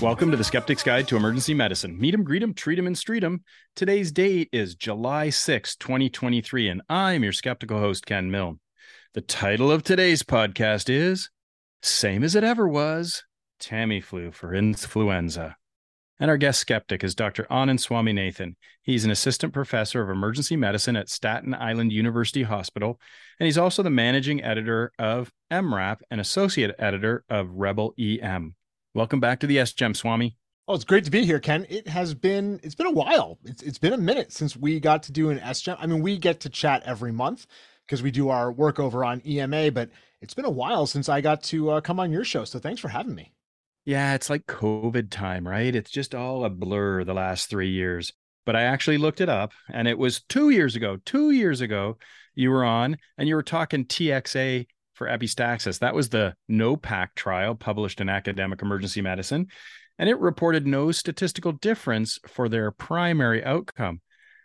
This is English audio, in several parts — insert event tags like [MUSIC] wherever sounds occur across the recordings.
Welcome to the Skeptic's Guide to Emergency Medicine. Meet 'em, greet 'em, treat 'em, and street 'em. Today's date is July 6, 2023, and I'm your skeptical host, Ken Milne. The title of today's podcast is Same as It Ever Was Tamiflu for Influenza. And our guest skeptic is Dr. Anand Swaminathan. He's an assistant professor of emergency medicine at Staten Island University Hospital, and he's also the managing editor of EM:RAP and associate editor of Rebel EM. Welcome back to the SGEM, Swami. Oh, it's great to be here, Ken. It has been it's been a while. It's it's been a minute since we got to do an SGEM. I mean, we get to chat every month because we do our work over on EMA, but it's been a while since I got to uh, come on your show. So thanks for having me. Yeah, it's like COVID time, right? It's just all a blur the last three years. But I actually looked it up and it was two years ago. Two years ago, you were on and you were talking TXA for epistaxis. That was the NOPAC trial published in Academic Emergency Medicine. And it reported no statistical difference for their primary outcome.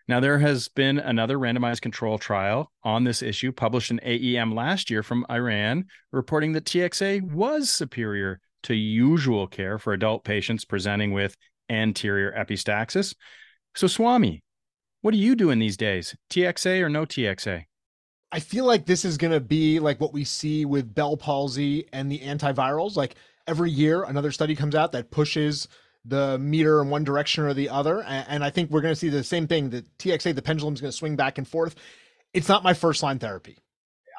Now, there has been another randomized control trial on this issue published in AEM last year from Iran, reporting that TXA was superior to usual care for adult patients presenting with anterior epistaxis. So, Swami, what are you doing these days? TXA or no TXA? I feel like this is going to be like what we see with Bell palsy and the antivirals. Like every year, another study comes out that pushes the meter in one direction or the other. And, I think we're going to see the same thing. The TXA, the pendulum is going to swing back and forth. It's not my first line therapy.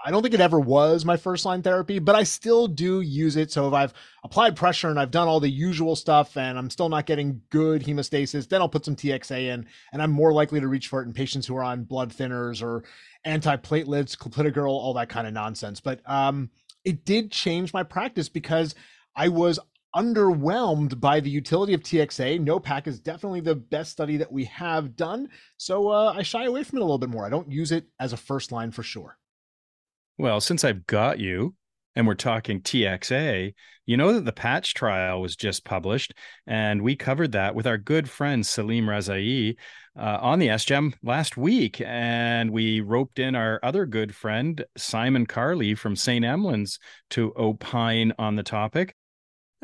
I don't think it ever was my first line therapy, but I still do use it. So if I've applied pressure and I've done all the usual stuff and I'm still not getting good hemostasis, then I'll put some TXA in and I'm more likely to reach for it in patients who are on blood thinners or antiplatelets, clopidogrel, all that kind of nonsense. But um, it did change my practice because I was underwhelmed by the utility of TXA. NOPAC is definitely the best study that we have done. So uh, I shy away from it a little bit more. I don't use it as a first line for sure. Well, since I've got you and we're talking TXA, you know that the patch trial was just published, and we covered that with our good friend Salim Rezaie uh, on the SGEM last week. And we roped in our other good friend, Simon Carley from St. Emlyn's, to opine on the topic.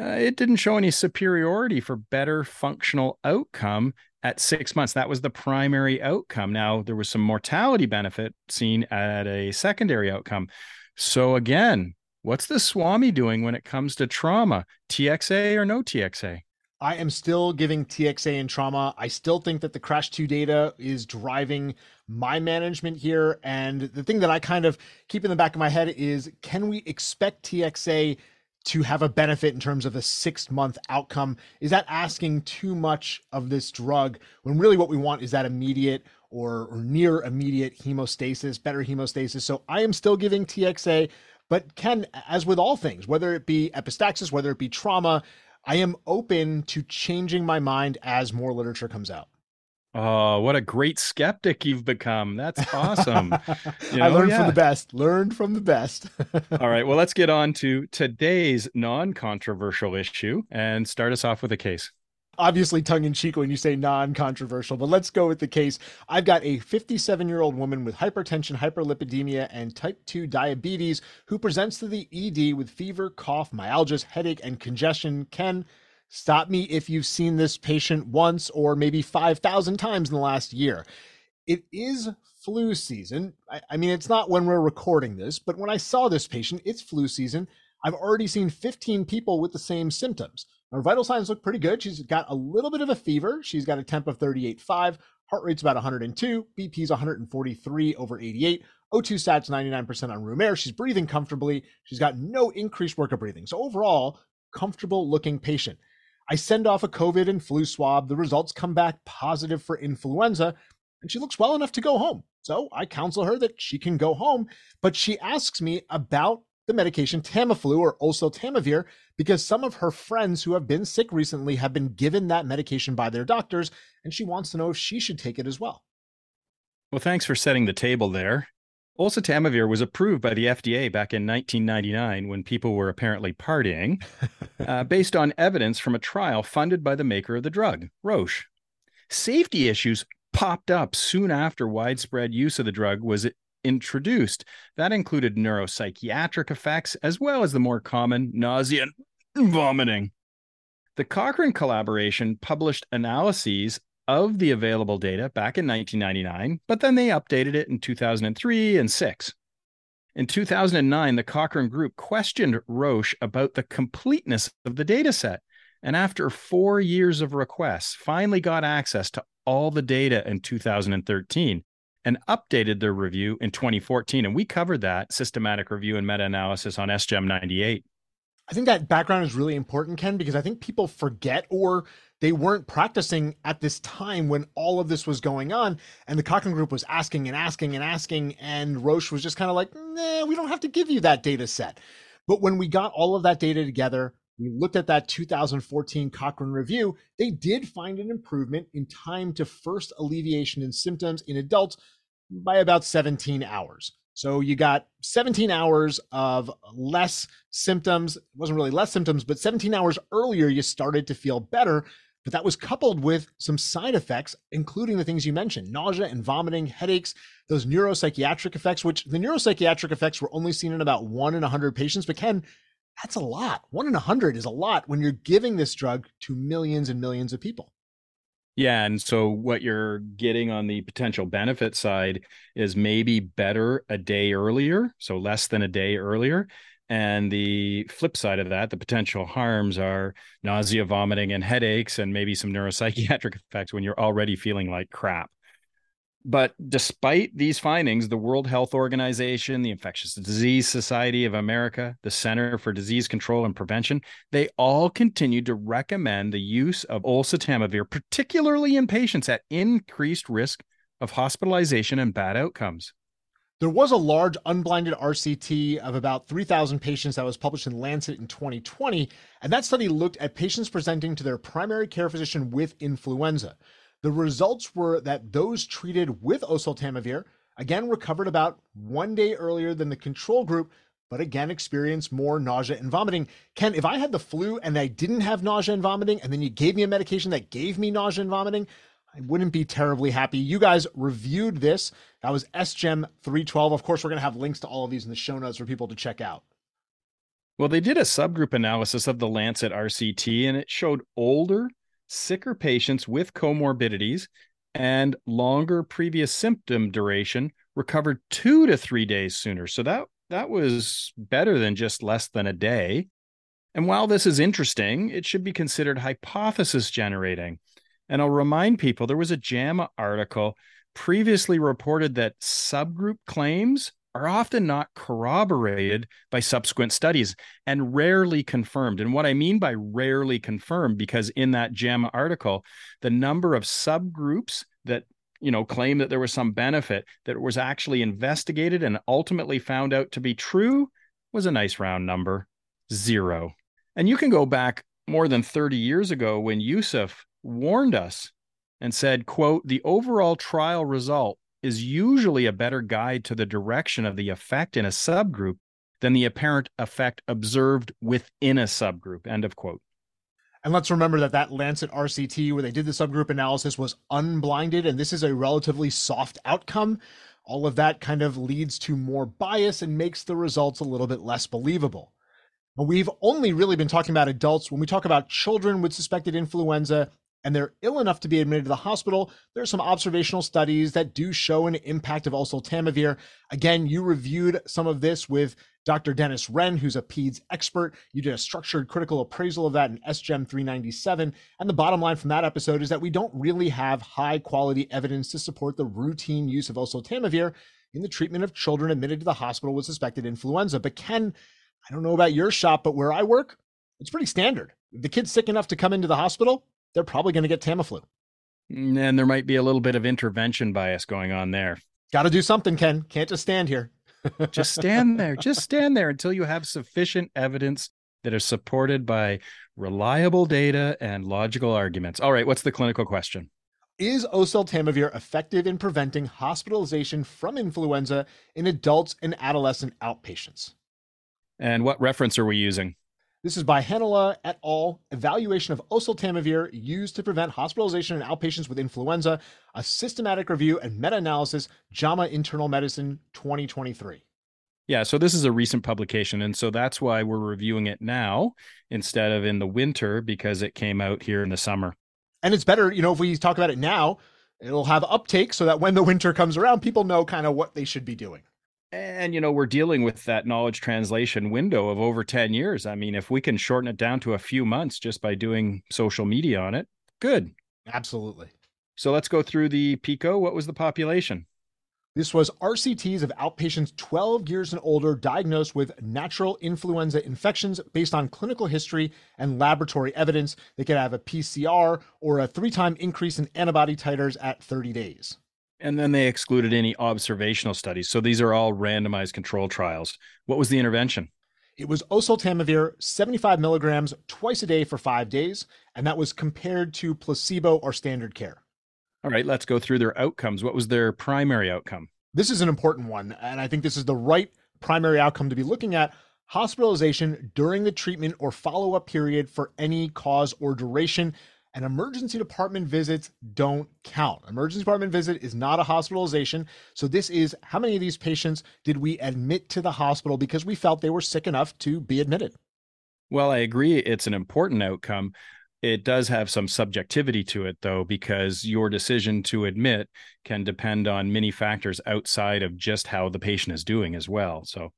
Uh, it didn't show any superiority for better functional outcome at six months. That was the primary outcome. Now, there was some mortality benefit seen at a secondary outcome. So, again, what's the Swami doing when it comes to trauma? TXA or no TXA? I am still giving TXA in trauma. I still think that the Crash 2 data is driving my management here. And the thing that I kind of keep in the back of my head is can we expect TXA to have a benefit in terms of a six month outcome. Is that asking too much of this drug when really what we want is that immediate or, or near immediate hemostasis, better hemostasis? So I am still giving TXA, but Ken, as with all things, whether it be epistaxis, whether it be trauma, I am open to changing my mind as more literature comes out. Oh, what a great skeptic you've become. That's awesome. [LAUGHS] You know, I learned yeah. from the best, learned from the best. All right. Well, let's [LAUGHS] get on to today's non controversial issue and start us off with a case. Obviously, tongue in cheek when you say non controversial, but let's go with the case. I've got a 57 year old woman with hypertension, hyperlipidemia, and type 2 diabetes who presents to the ED with fever, cough, myalgias, headache, and congestion. Ken, Stop me if you've seen this patient once or maybe 5,000 times in the last year. It is flu season. I, I, mean, it's not when we're recording this, but when I saw this patient, it's flu season. I've already seen 15 people with the same symptoms. Her vital signs look pretty good. She's got a little bit of a fever. She's got a temp of 38.5, heart rate's about 102, BP's 143 over 88, O2 sats 99% on room air. She's breathing comfortably. She's got no increased work of breathing. So overall, comfortable looking patient. I send off a COVID and flu swab. The results come back positive for influenza, and she looks well enough to go home. So I counsel her that she can go home, but she asks me about the medication Tamiflu or oseltamivir because some of her friends who have been sick recently have been given that medication by their doctors, and she wants to know if she should take it as well. Well, thanks for setting the table there. Oseltamivir was approved by the FDA back in 1999 when people were apparently partying, [LAUGHS] uh, based on evidence from a trial funded by the maker of the drug, Roche. Safety issues popped up soon after widespread use of the drug was introduced. That included neuropsychiatric effects as well as the more common nausea and vomiting. The Cochrane collaboration published analyses of the available data back in 1999, but then they updated it in 2003 and 6. In 2009, the Cochrane Group questioned Roche about the completeness of the data set. And after four years of requests, finally got access to all the data in 2013 and updated their review in 2014. And we covered that systematic review and meta analysis on SGEM 98. I think that background is really important, Ken, because I think people forget or they weren't practicing at this time when all of this was going on. And the Cochrane Group was asking and asking and asking. And Roche was just kind of like, nah, we don't have to give you that data set. But when we got all of that data together, we looked at that 2014 Cochrane review, they did find an improvement in time to first alleviation in symptoms in adults by about 17 hours. So you got 17 hours of less symptoms. It wasn't really less symptoms, but 17 hours earlier, you started to feel better. But that was coupled with some side effects, including the things you mentioned nausea and vomiting, headaches, those neuropsychiatric effects, which the neuropsychiatric effects were only seen in about one in 100 patients. But Ken, that's a lot. One in 100 is a lot when you're giving this drug to millions and millions of people. Yeah. And so what you're getting on the potential benefit side is maybe better a day earlier, so less than a day earlier. And the flip side of that, the potential harms are nausea, vomiting, and headaches, and maybe some neuropsychiatric [LAUGHS] effects when you're already feeling like crap. But despite these findings, the World Health Organization, the Infectious Disease Society of America, the Center for Disease Control and Prevention, they all continue to recommend the use of oseltamivir, particularly in patients at increased risk of hospitalization and bad outcomes. There was a large unblinded RCT of about 3,000 patients that was published in Lancet in 2020, and that study looked at patients presenting to their primary care physician with influenza. The results were that those treated with oseltamivir again recovered about one day earlier than the control group, but again experienced more nausea and vomiting. Ken, if I had the flu and I didn't have nausea and vomiting, and then you gave me a medication that gave me nausea and vomiting, I wouldn't be terribly happy. You guys reviewed this. That was SGEM 312. Of course, we're going to have links to all of these in the show notes for people to check out. Well, they did a subgroup analysis of the Lancet RCT, and it showed older sicker patients with comorbidities and longer previous symptom duration recovered two to three days sooner. So that that was better than just less than a day. And while this is interesting, it should be considered hypothesis generating. And I'll remind people there was a JAMA article previously reported that subgroup claims are often not corroborated by subsequent studies and rarely confirmed. And what I mean by rarely confirmed, because in that JAMA article, the number of subgroups that you know claim that there was some benefit that was actually investigated and ultimately found out to be true was a nice round number zero and you can go back more than 30 years ago when yusuf warned us and said quote the overall trial result is usually a better guide to the direction of the effect in a subgroup than the apparent effect observed within a subgroup. End of quote. And let's remember that that Lancet RCT, where they did the subgroup analysis, was unblinded, and this is a relatively soft outcome. All of that kind of leads to more bias and makes the results a little bit less believable. But we've only really been talking about adults. When we talk about children with suspected influenza, and they're ill enough to be admitted to the hospital, there are some observational studies that do show an impact of oseltamivir. Again, you reviewed some of this with Dr. Dennis Ren, who's a PEDS expert. You did a structured critical appraisal of that in SGEM 397. And the bottom line from that episode is that we don't really have high quality evidence to support the routine use of oseltamivir in the treatment of children admitted to the hospital with suspected influenza. But Ken, I don't know about your shop, but where I work, it's pretty standard. If the kid's sick enough to come into the hospital, they're probably going to get Tamiflu. Mm, and there might be a little bit of intervention bias going on there. Got to do something, Ken. Can't just stand here. [LAUGHS] just stand there. Just stand there until you have sufficient evidence that is supported by reliable data and logical arguments. All right, what's the clinical question? Is oseltamivir effective in preventing hospitalization from influenza in adults and adolescent outpatients? And what reference are we using? This is by Hanula et al. Evaluation of oseltamivir used to prevent hospitalization in outpatients with influenza, a systematic review and meta analysis, JAMA Internal Medicine 2023. Yeah, so this is a recent publication. And so that's why we're reviewing it now instead of in the winter because it came out here in the summer. And it's better, you know, if we talk about it now, it'll have uptake so that when the winter comes around, people know kind of what they should be doing. And, you know, we're dealing with that knowledge translation window of over 10 years. I mean, if we can shorten it down to a few months just by doing social media on it, good. Absolutely. So let's go through the PICO. What was the population? This was RCTs of outpatients 12 years and older diagnosed with natural influenza infections based on clinical history and laboratory evidence. They could have a PCR or a three time increase in antibody titers at 30 days. And then they excluded any observational studies. So these are all randomized control trials. What was the intervention? It was oseltamivir, 75 milligrams twice a day for five days, and that was compared to placebo or standard care. All right, let's go through their outcomes. What was their primary outcome? This is an important one, and I think this is the right primary outcome to be looking at hospitalization during the treatment or follow up period for any cause or duration and emergency department visits don't count. Emergency department visit is not a hospitalization. So, this is how many of these patients did we admit to the hospital because we felt they were sick enough to be admitted? Well, I agree. It's an important outcome. It does have some subjectivity to it, though, because your decision to admit can depend on many factors outside of just how the patient is doing as well. So,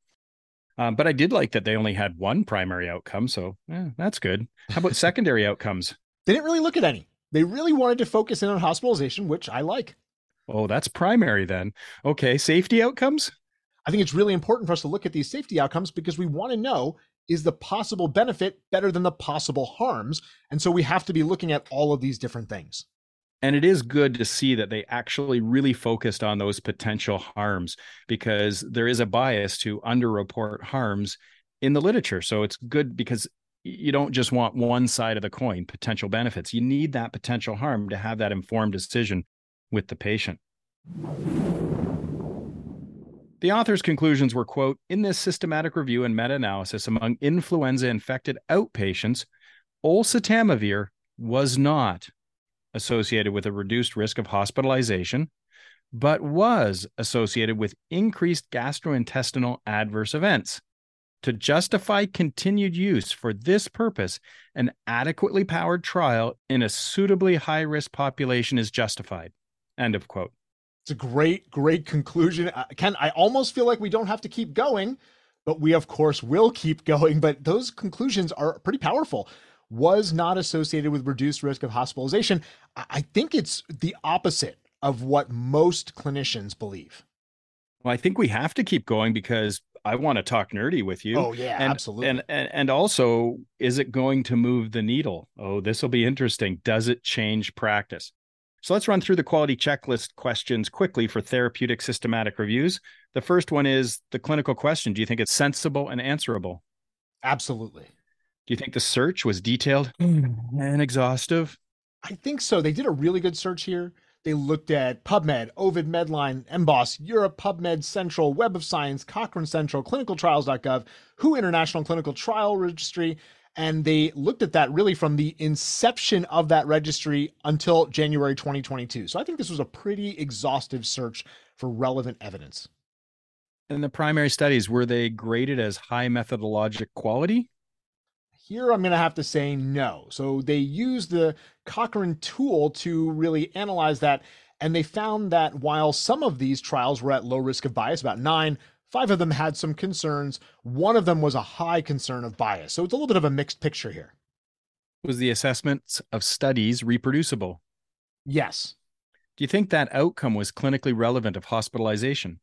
um, but I did like that they only had one primary outcome. So, eh, that's good. How about [LAUGHS] secondary outcomes? They didn't really look at any. They really wanted to focus in on hospitalization, which I like. Oh, that's primary then. Okay, safety outcomes? I think it's really important for us to look at these safety outcomes because we want to know is the possible benefit better than the possible harms? And so we have to be looking at all of these different things. And it is good to see that they actually really focused on those potential harms because there is a bias to underreport harms in the literature. So it's good because you don't just want one side of the coin, potential benefits. You need that potential harm to have that informed decision with the patient. The author's conclusions were quote, in this systematic review and meta-analysis among influenza infected outpatients, oseltamivir was not associated with a reduced risk of hospitalization, but was associated with increased gastrointestinal adverse events to justify continued use for this purpose, an adequately powered trial in a suitably high risk population is justified. End of quote. It's a great, great conclusion. Uh, Ken, I almost feel like we don't have to keep going, but we, of course, will keep [LAUGHS] going. But those conclusions are pretty powerful. Was not associated with reduced risk of hospitalization. I think it's the opposite of what most clinicians believe. Well, I think we have to keep going because I want to talk nerdy with you. Oh yeah, and, absolutely. And, and and also, is it going to move the needle? Oh, this will be interesting. Does it change practice? So let's run through the quality checklist questions quickly for therapeutic systematic reviews. The first one is the clinical question. Do you think it's sensible and answerable? Absolutely. Do you think the search was detailed mm. and exhaustive? I think so. They did a really good search here. They looked at PubMed, Ovid Medline, Embase, Europe, PubMed Central, Web of Science, Cochrane Central, ClinicalTrials.gov, WHO International Clinical Trial Registry, and they looked at that really from the inception of that registry until January 2022. So I think this was a pretty exhaustive search for relevant evidence. And the primary studies, were they graded as high methodologic quality? Here, I'm going to have to say no. So they used the Cochrane tool to really analyze that. And they found that while some of these trials were at low risk of bias, about nine, five of them had some concerns. One of them was a high concern of bias. So it's a little bit of a mixed picture here. Was the assessment of studies reproducible? Yes. Do you think that outcome was clinically relevant of hospitalization?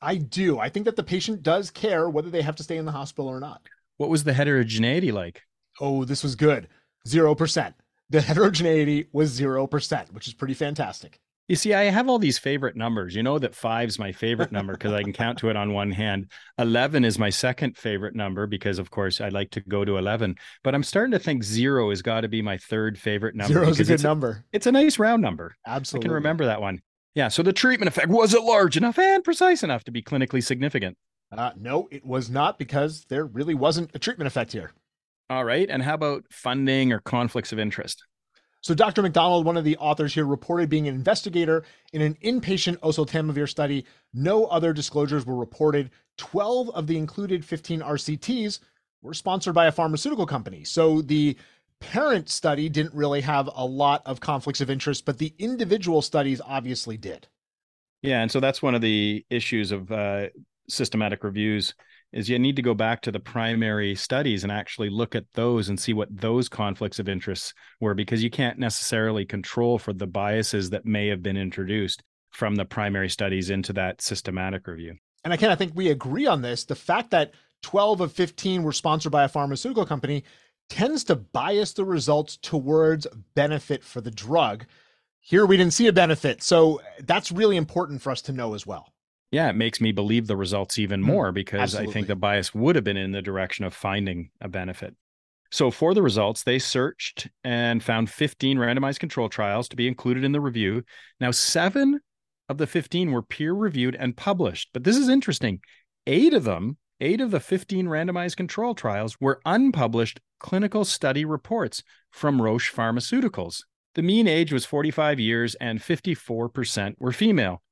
I do. I think that the patient does care whether they have to stay in the hospital or not. What was the heterogeneity like? Oh, this was good. 0%. The heterogeneity was 0%, which is pretty fantastic. You see, I have all these favorite numbers. You know that five's my favorite number because I can count to it on one hand. 11 is my second favorite number because, of course, I like to go to 11. But I'm starting to think zero has got to be my third favorite number. Zero is a good it's number. it's a nice round number. Absolutely. I can remember that one. Yeah. So the treatment effect was it large enough and precise enough to be clinically significant? Uh, no, it was not because there really wasn't a treatment effect here. All right. And how about funding or conflicts of interest? So, Dr. McDonald, one of the authors here, reported being an investigator in an inpatient oseltamivir study. No other disclosures were reported. 12 of the included 15 RCTs were sponsored by a pharmaceutical company. So, the parent study didn't really have a lot of conflicts of interest, but the individual studies obviously did. Yeah, and so that's one of the issues of uh, systematic reviews is you need to go back to the primary studies and actually look at those and see what those conflicts of interest were because you can't necessarily control for the biases that may have been introduced from the primary studies into that systematic review. And again, I think we agree on this. The fact that 12 of 15 were sponsored by a pharmaceutical company tends to bias the results towards benefit for the drug. Here we didn't see a benefit. So that's really important for us to know as well yeah, it makes me believe the results even hmm, more because Absolutely. I think the bias would have been in the direction of finding a benefit. So, for the results, they searched and found 15 randomized control trials to be included in the review. Now, seven of the 15 were peer reviewed and published. But this is interesting. Eight of them, eight of the 15 randomized control trials, were unpublished clinical study reports from Roche Pharmaceuticals. The mean age was 45 years and 54% were female.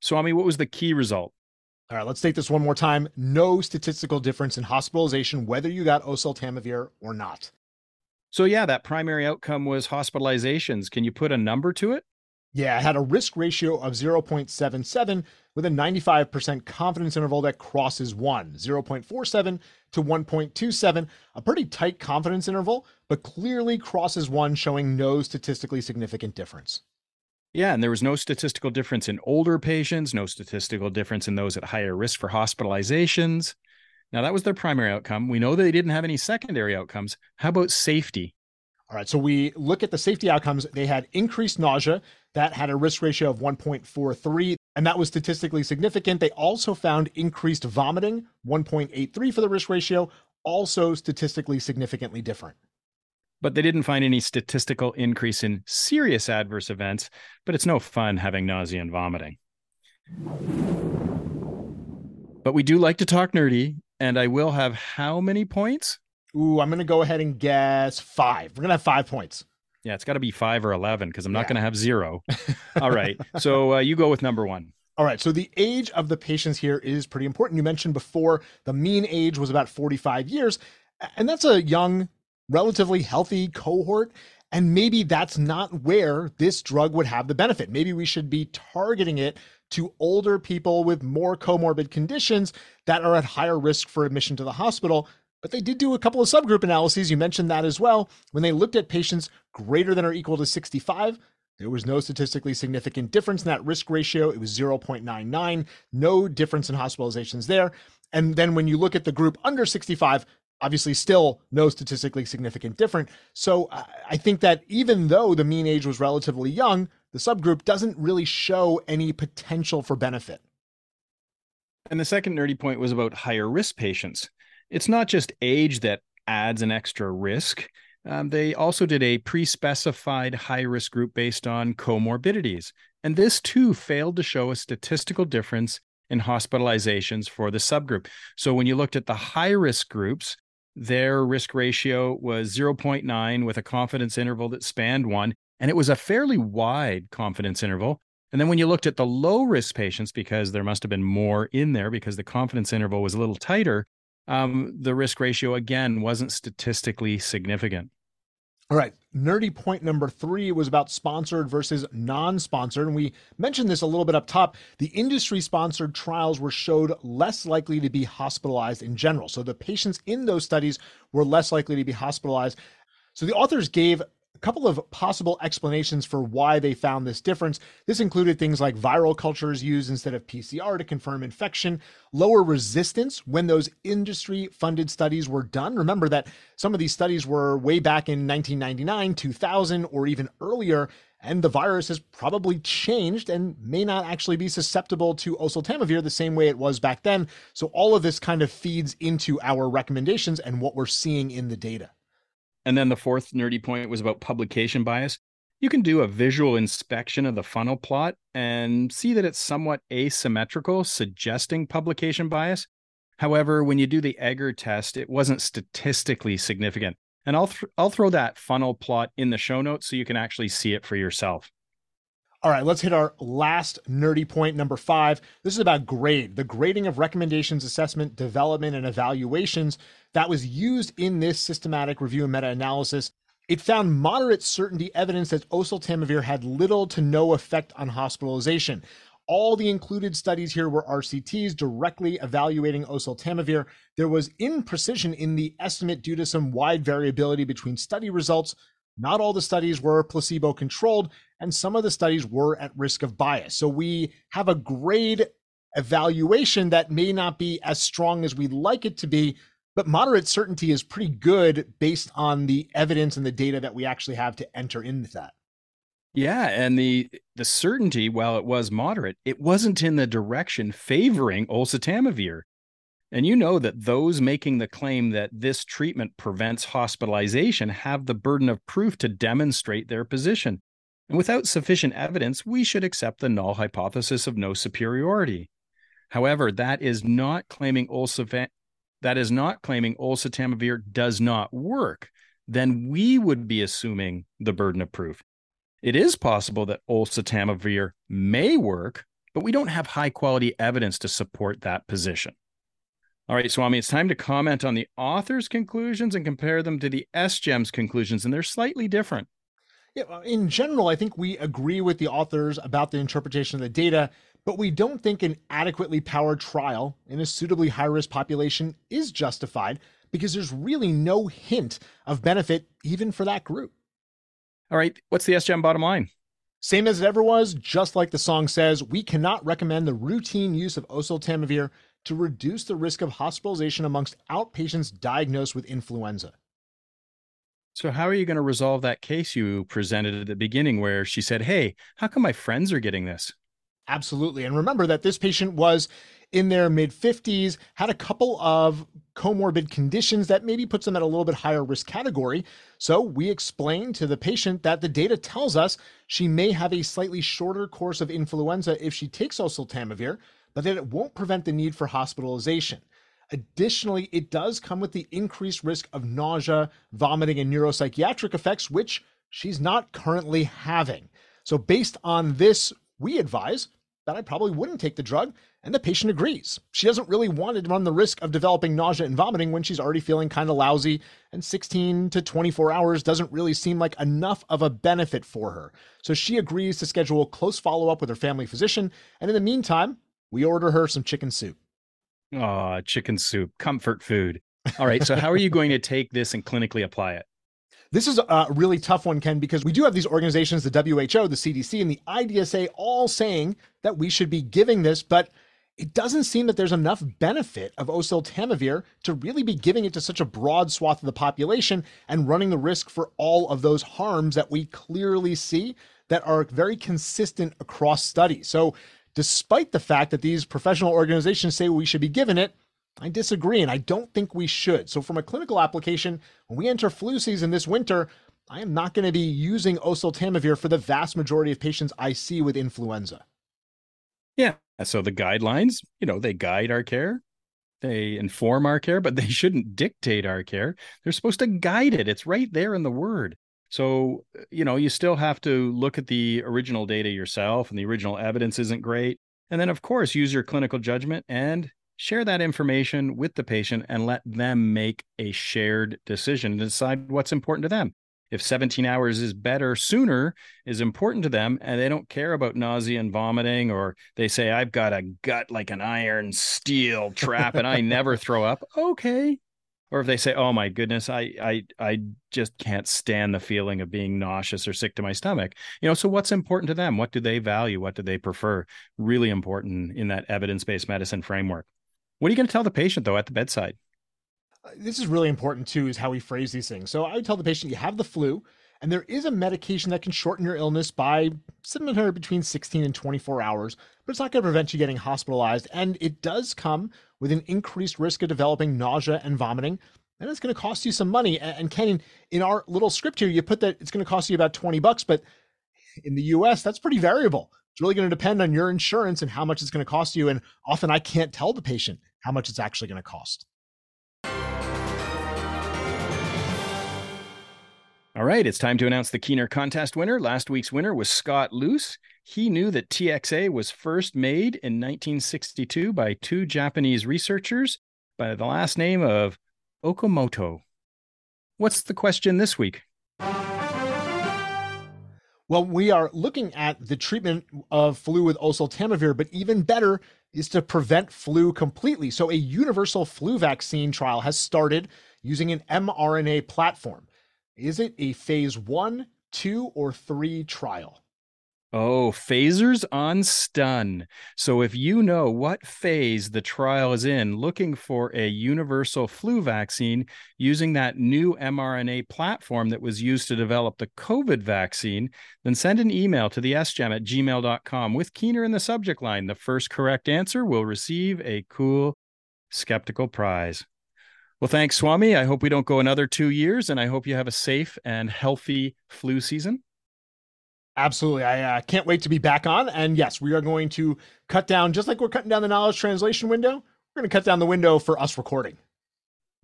Swami, what was the key result? All right, let's take this one more time. No statistical difference in hospitalization, whether you got oseltamivir or not. So, yeah, that primary outcome was hospitalizations. Can you put a number to it? Yeah, it had a risk ratio of 0.77 with a 95% confidence interval that crosses 1, 0.47 to 1.27, a pretty tight confidence interval, but clearly crosses 1, showing no statistically significant difference. Yeah, and there was no statistical difference in older patients, no statistical difference in those at higher risk for hospitalizations. Now, that was their primary outcome. We know they didn't have any secondary outcomes. How about safety? All right, so we look at the safety outcomes. They had increased nausea, that had a risk ratio of 1.43, and that was statistically significant. They also found increased vomiting, 1.83 for the risk ratio, also statistically significantly different but they didn't find any statistical increase in serious adverse events, but it's no fun having nausea and vomiting. But we do like to talk nerdy, and I will have how many points? Ooh, I'm going to go ahead and guess five. We're going to have five points. Yeah, it's got to be five or 11 because I'm not yeah. going to have zero. [LAUGHS] All right. So uh, you go with number one. All right. So the age of the patients here is pretty important. You mentioned before the mean age was about 45 years, and that's a young relatively healthy cohort. And maybe that's not where this drug would have the benefit. Maybe we should be targeting it to older people with more comorbid conditions that are at higher risk for admission to the hospital. But they did do a couple of subgroup analyses. You mentioned that as well. When they looked at patients greater than or equal to 65, there was no statistically significant difference in that risk ratio. It was 0.99, no difference in hospitalizations there. And then when you look at the group under 65, obviously still no statistically significant different. So I think that even though the mean age was relatively young, the subgroup doesn't really show any potential for benefit. And the second nerdy point was about higher risk patients. It's not just age that adds an extra risk. Um, they also did a pre specified high risk group based on comorbidities. And this too failed to show a statistical difference in hospitalizations for the subgroup. So when you looked at the high risk groups, their risk ratio was 0.9 with a confidence interval that spanned one, and it was a fairly wide confidence interval. And then when you looked at the low risk patients, because there must have been more in there because the confidence interval was a little tighter, um, the risk ratio again wasn't statistically significant. All right. Nerdy point number three was about sponsored versus non sponsored. And we mentioned this a little bit up top. The industry sponsored trials were showed less likely to be hospitalized in general. So the patients in those studies were less likely to be hospitalized. So the authors gave couple of possible explanations for why they found this difference. This included things like viral cultures used instead of PCR to confirm infection, lower resistance when those industry funded studies were done. Remember that some of these studies were way back in 1999, 2000, or even earlier. And the virus has probably changed and may not actually be susceptible to oseltamivir the same way it was back then. So, all of this kind of feeds into our recommendations and what we're seeing in the data. And then the fourth nerdy point was about publication bias. You can do a visual inspection of the funnel plot and see that it's somewhat asymmetrical, suggesting publication bias. However, when you do the Egger test, it wasn't statistically significant. And I'll th- I'll throw that funnel plot in the show notes so you can actually see it for yourself. All right, let's hit our last nerdy point, number five. This is about grade, the grading of recommendations, assessment, development, and evaluations that was used in this systematic review and meta analysis. It found moderate certainty evidence that oseltamivir had little to no effect on hospitalization. All the included studies here were RCTs directly evaluating oseltamivir. There was imprecision in the estimate due to some wide variability between study results. Not all the studies were placebo controlled, and some of the studies were at risk of bias. So we have a grade evaluation that may not be as strong as we'd like it to be, but moderate certainty is pretty good based on the evidence and the data that we actually have to enter into that. Yeah, and the the certainty, while it was moderate, it wasn't in the direction favoring oseltamivir. And you know that those making the claim that this treatment prevents hospitalization have the burden of proof to demonstrate their position. And without sufficient evidence, we should accept the null hypothesis of no superiority. However, that is not claiming that is not claiming oseltamivir does not work. Then we would be assuming the burden of proof. It is possible that oseltamivir may work, but we don't have high quality evidence to support that position. All right, Swami, it's time to comment on the author's conclusions and compare them to the SGEM's conclusions, and they're slightly different. Yeah, in general, I think we agree with the authors about the interpretation of the data, but we don't think an adequately powered trial in a suitably high risk population is justified because there's really no hint of benefit even for that group. All right. What's the SGEM bottom line? Same as it ever was, just like the song says, we cannot recommend the routine use of oseltamivir to reduce the risk of hospitalization amongst outpatients diagnosed with influenza. So, how are you going to resolve that case you presented at the beginning where she said, Hey, how come my friends are getting this? Absolutely. And remember that this patient was in their mid 50s, had a couple of comorbid conditions that maybe puts them at a little bit higher risk category. So we explained to the patient that the data tells us she may have a slightly shorter course of influenza if she takes oseltamivir, but that it won't prevent the need for hospitalization. Additionally, it does come with the increased risk of nausea, vomiting, and neuropsychiatric effects, which she's not currently having. So, based on this, we advise that I probably wouldn't take the drug, and the patient agrees. She doesn't really want to run the risk of developing nausea and vomiting when she's already feeling kind of lousy, and 16 to 24 hours doesn't really seem like enough of a benefit for her. So she agrees to schedule a close follow up with her family physician, and in the meantime, we order her some chicken soup. Oh, chicken soup, comfort food. All right. So, how are you going to [LAUGHS] take this and clinically apply it? This is a really tough one, Ken, because we do have these organizations, the WHO, the CDC, and the IDSA, all saying that we should be giving this, but it doesn't seem that there's enough benefit of oseltamivir to really be giving it to such a broad swath of the population and running the risk for all of those harms that we clearly see that are very consistent across studies. So, despite the fact that these professional organizations say we should be given it, I disagree, and I don't think we should. So, from a clinical application, when we enter flu season this winter, I am not going to be using oseltamivir for the vast majority of patients I see with influenza. Yeah. So the guidelines, you know, they guide our care, they inform our care, but they [LAUGHS] shouldn't dictate our care. They're supposed to guide it. It's right there in the word. So, uh, you know, you still have to look at the original data yourself, and the original evidence isn't great. And then, of course, use your clinical judgment and share that information with the patient and let them make a shared decision and decide what's important to them. If 17 hours is better sooner is important to them and they don't care about nausea and vomiting, or they say, I've got a gut like an iron steel trap and I never throw up, [LAUGHS] okay. Or if they say, "Oh my goodness, I I I just can't stand the feeling of being nauseous or sick to my stomach," you know. So what's important to them? What do they value? What do they prefer? Really important in that evidence-based medicine framework. What are you going to tell the patient though at the bedside? Uh, this is really important too, is how we phrase these things. So I would tell the patient you have the flu, and there is a medication that can shorten your illness by somewhere between 16 and 24 hours, but it's not going to prevent you getting hospitalized. And it does come with an increased risk of developing nausea and vomiting. And it's going to cost you some money. And Ken, in our little script here, you put that it's going to cost you about 20 bucks, but in the US, that's pretty variable. It's really going to depend on your insurance and how much it's going to cost you. And often I can't tell the patient how much it's actually going to cost. All right, it's time to announce the Keener contest winner. Last week's winner was Scott Luce. He knew that TXA was first made in 1962 by two Japanese researchers by the last name of Okamoto. What's the question this week? Well, we are looking at the treatment of flu with oseltamivir, but even better is to prevent flu completely. So, a universal flu vaccine trial has started using an mRNA platform. Is it a phase one, two, or three trial? Oh, phasers on stun. So if you know what phase the trial is in, looking for a universal flu vaccine using that new mRNA platform that was used to develop the COVID vaccine, then send an email to the sgem at gmail.com with Keener in the subject line. The first correct answer will receive a cool skeptical prize. Well, thanks, Swami. I hope we don't go another two years, and I hope you have a safe and healthy flu season. Absolutely. I uh, can't wait to be back on. And yes, we are going to cut down, just like we're cutting down the knowledge translation window, we're going to cut down the window for us recording.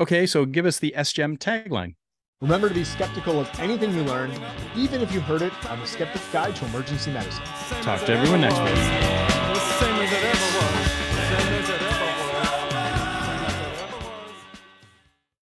Okay, so give us the SGEM tagline. Remember to be skeptical of anything you learn, even if you heard it on the Skeptic's Guide to Emergency Medicine. Talk to everyone next week.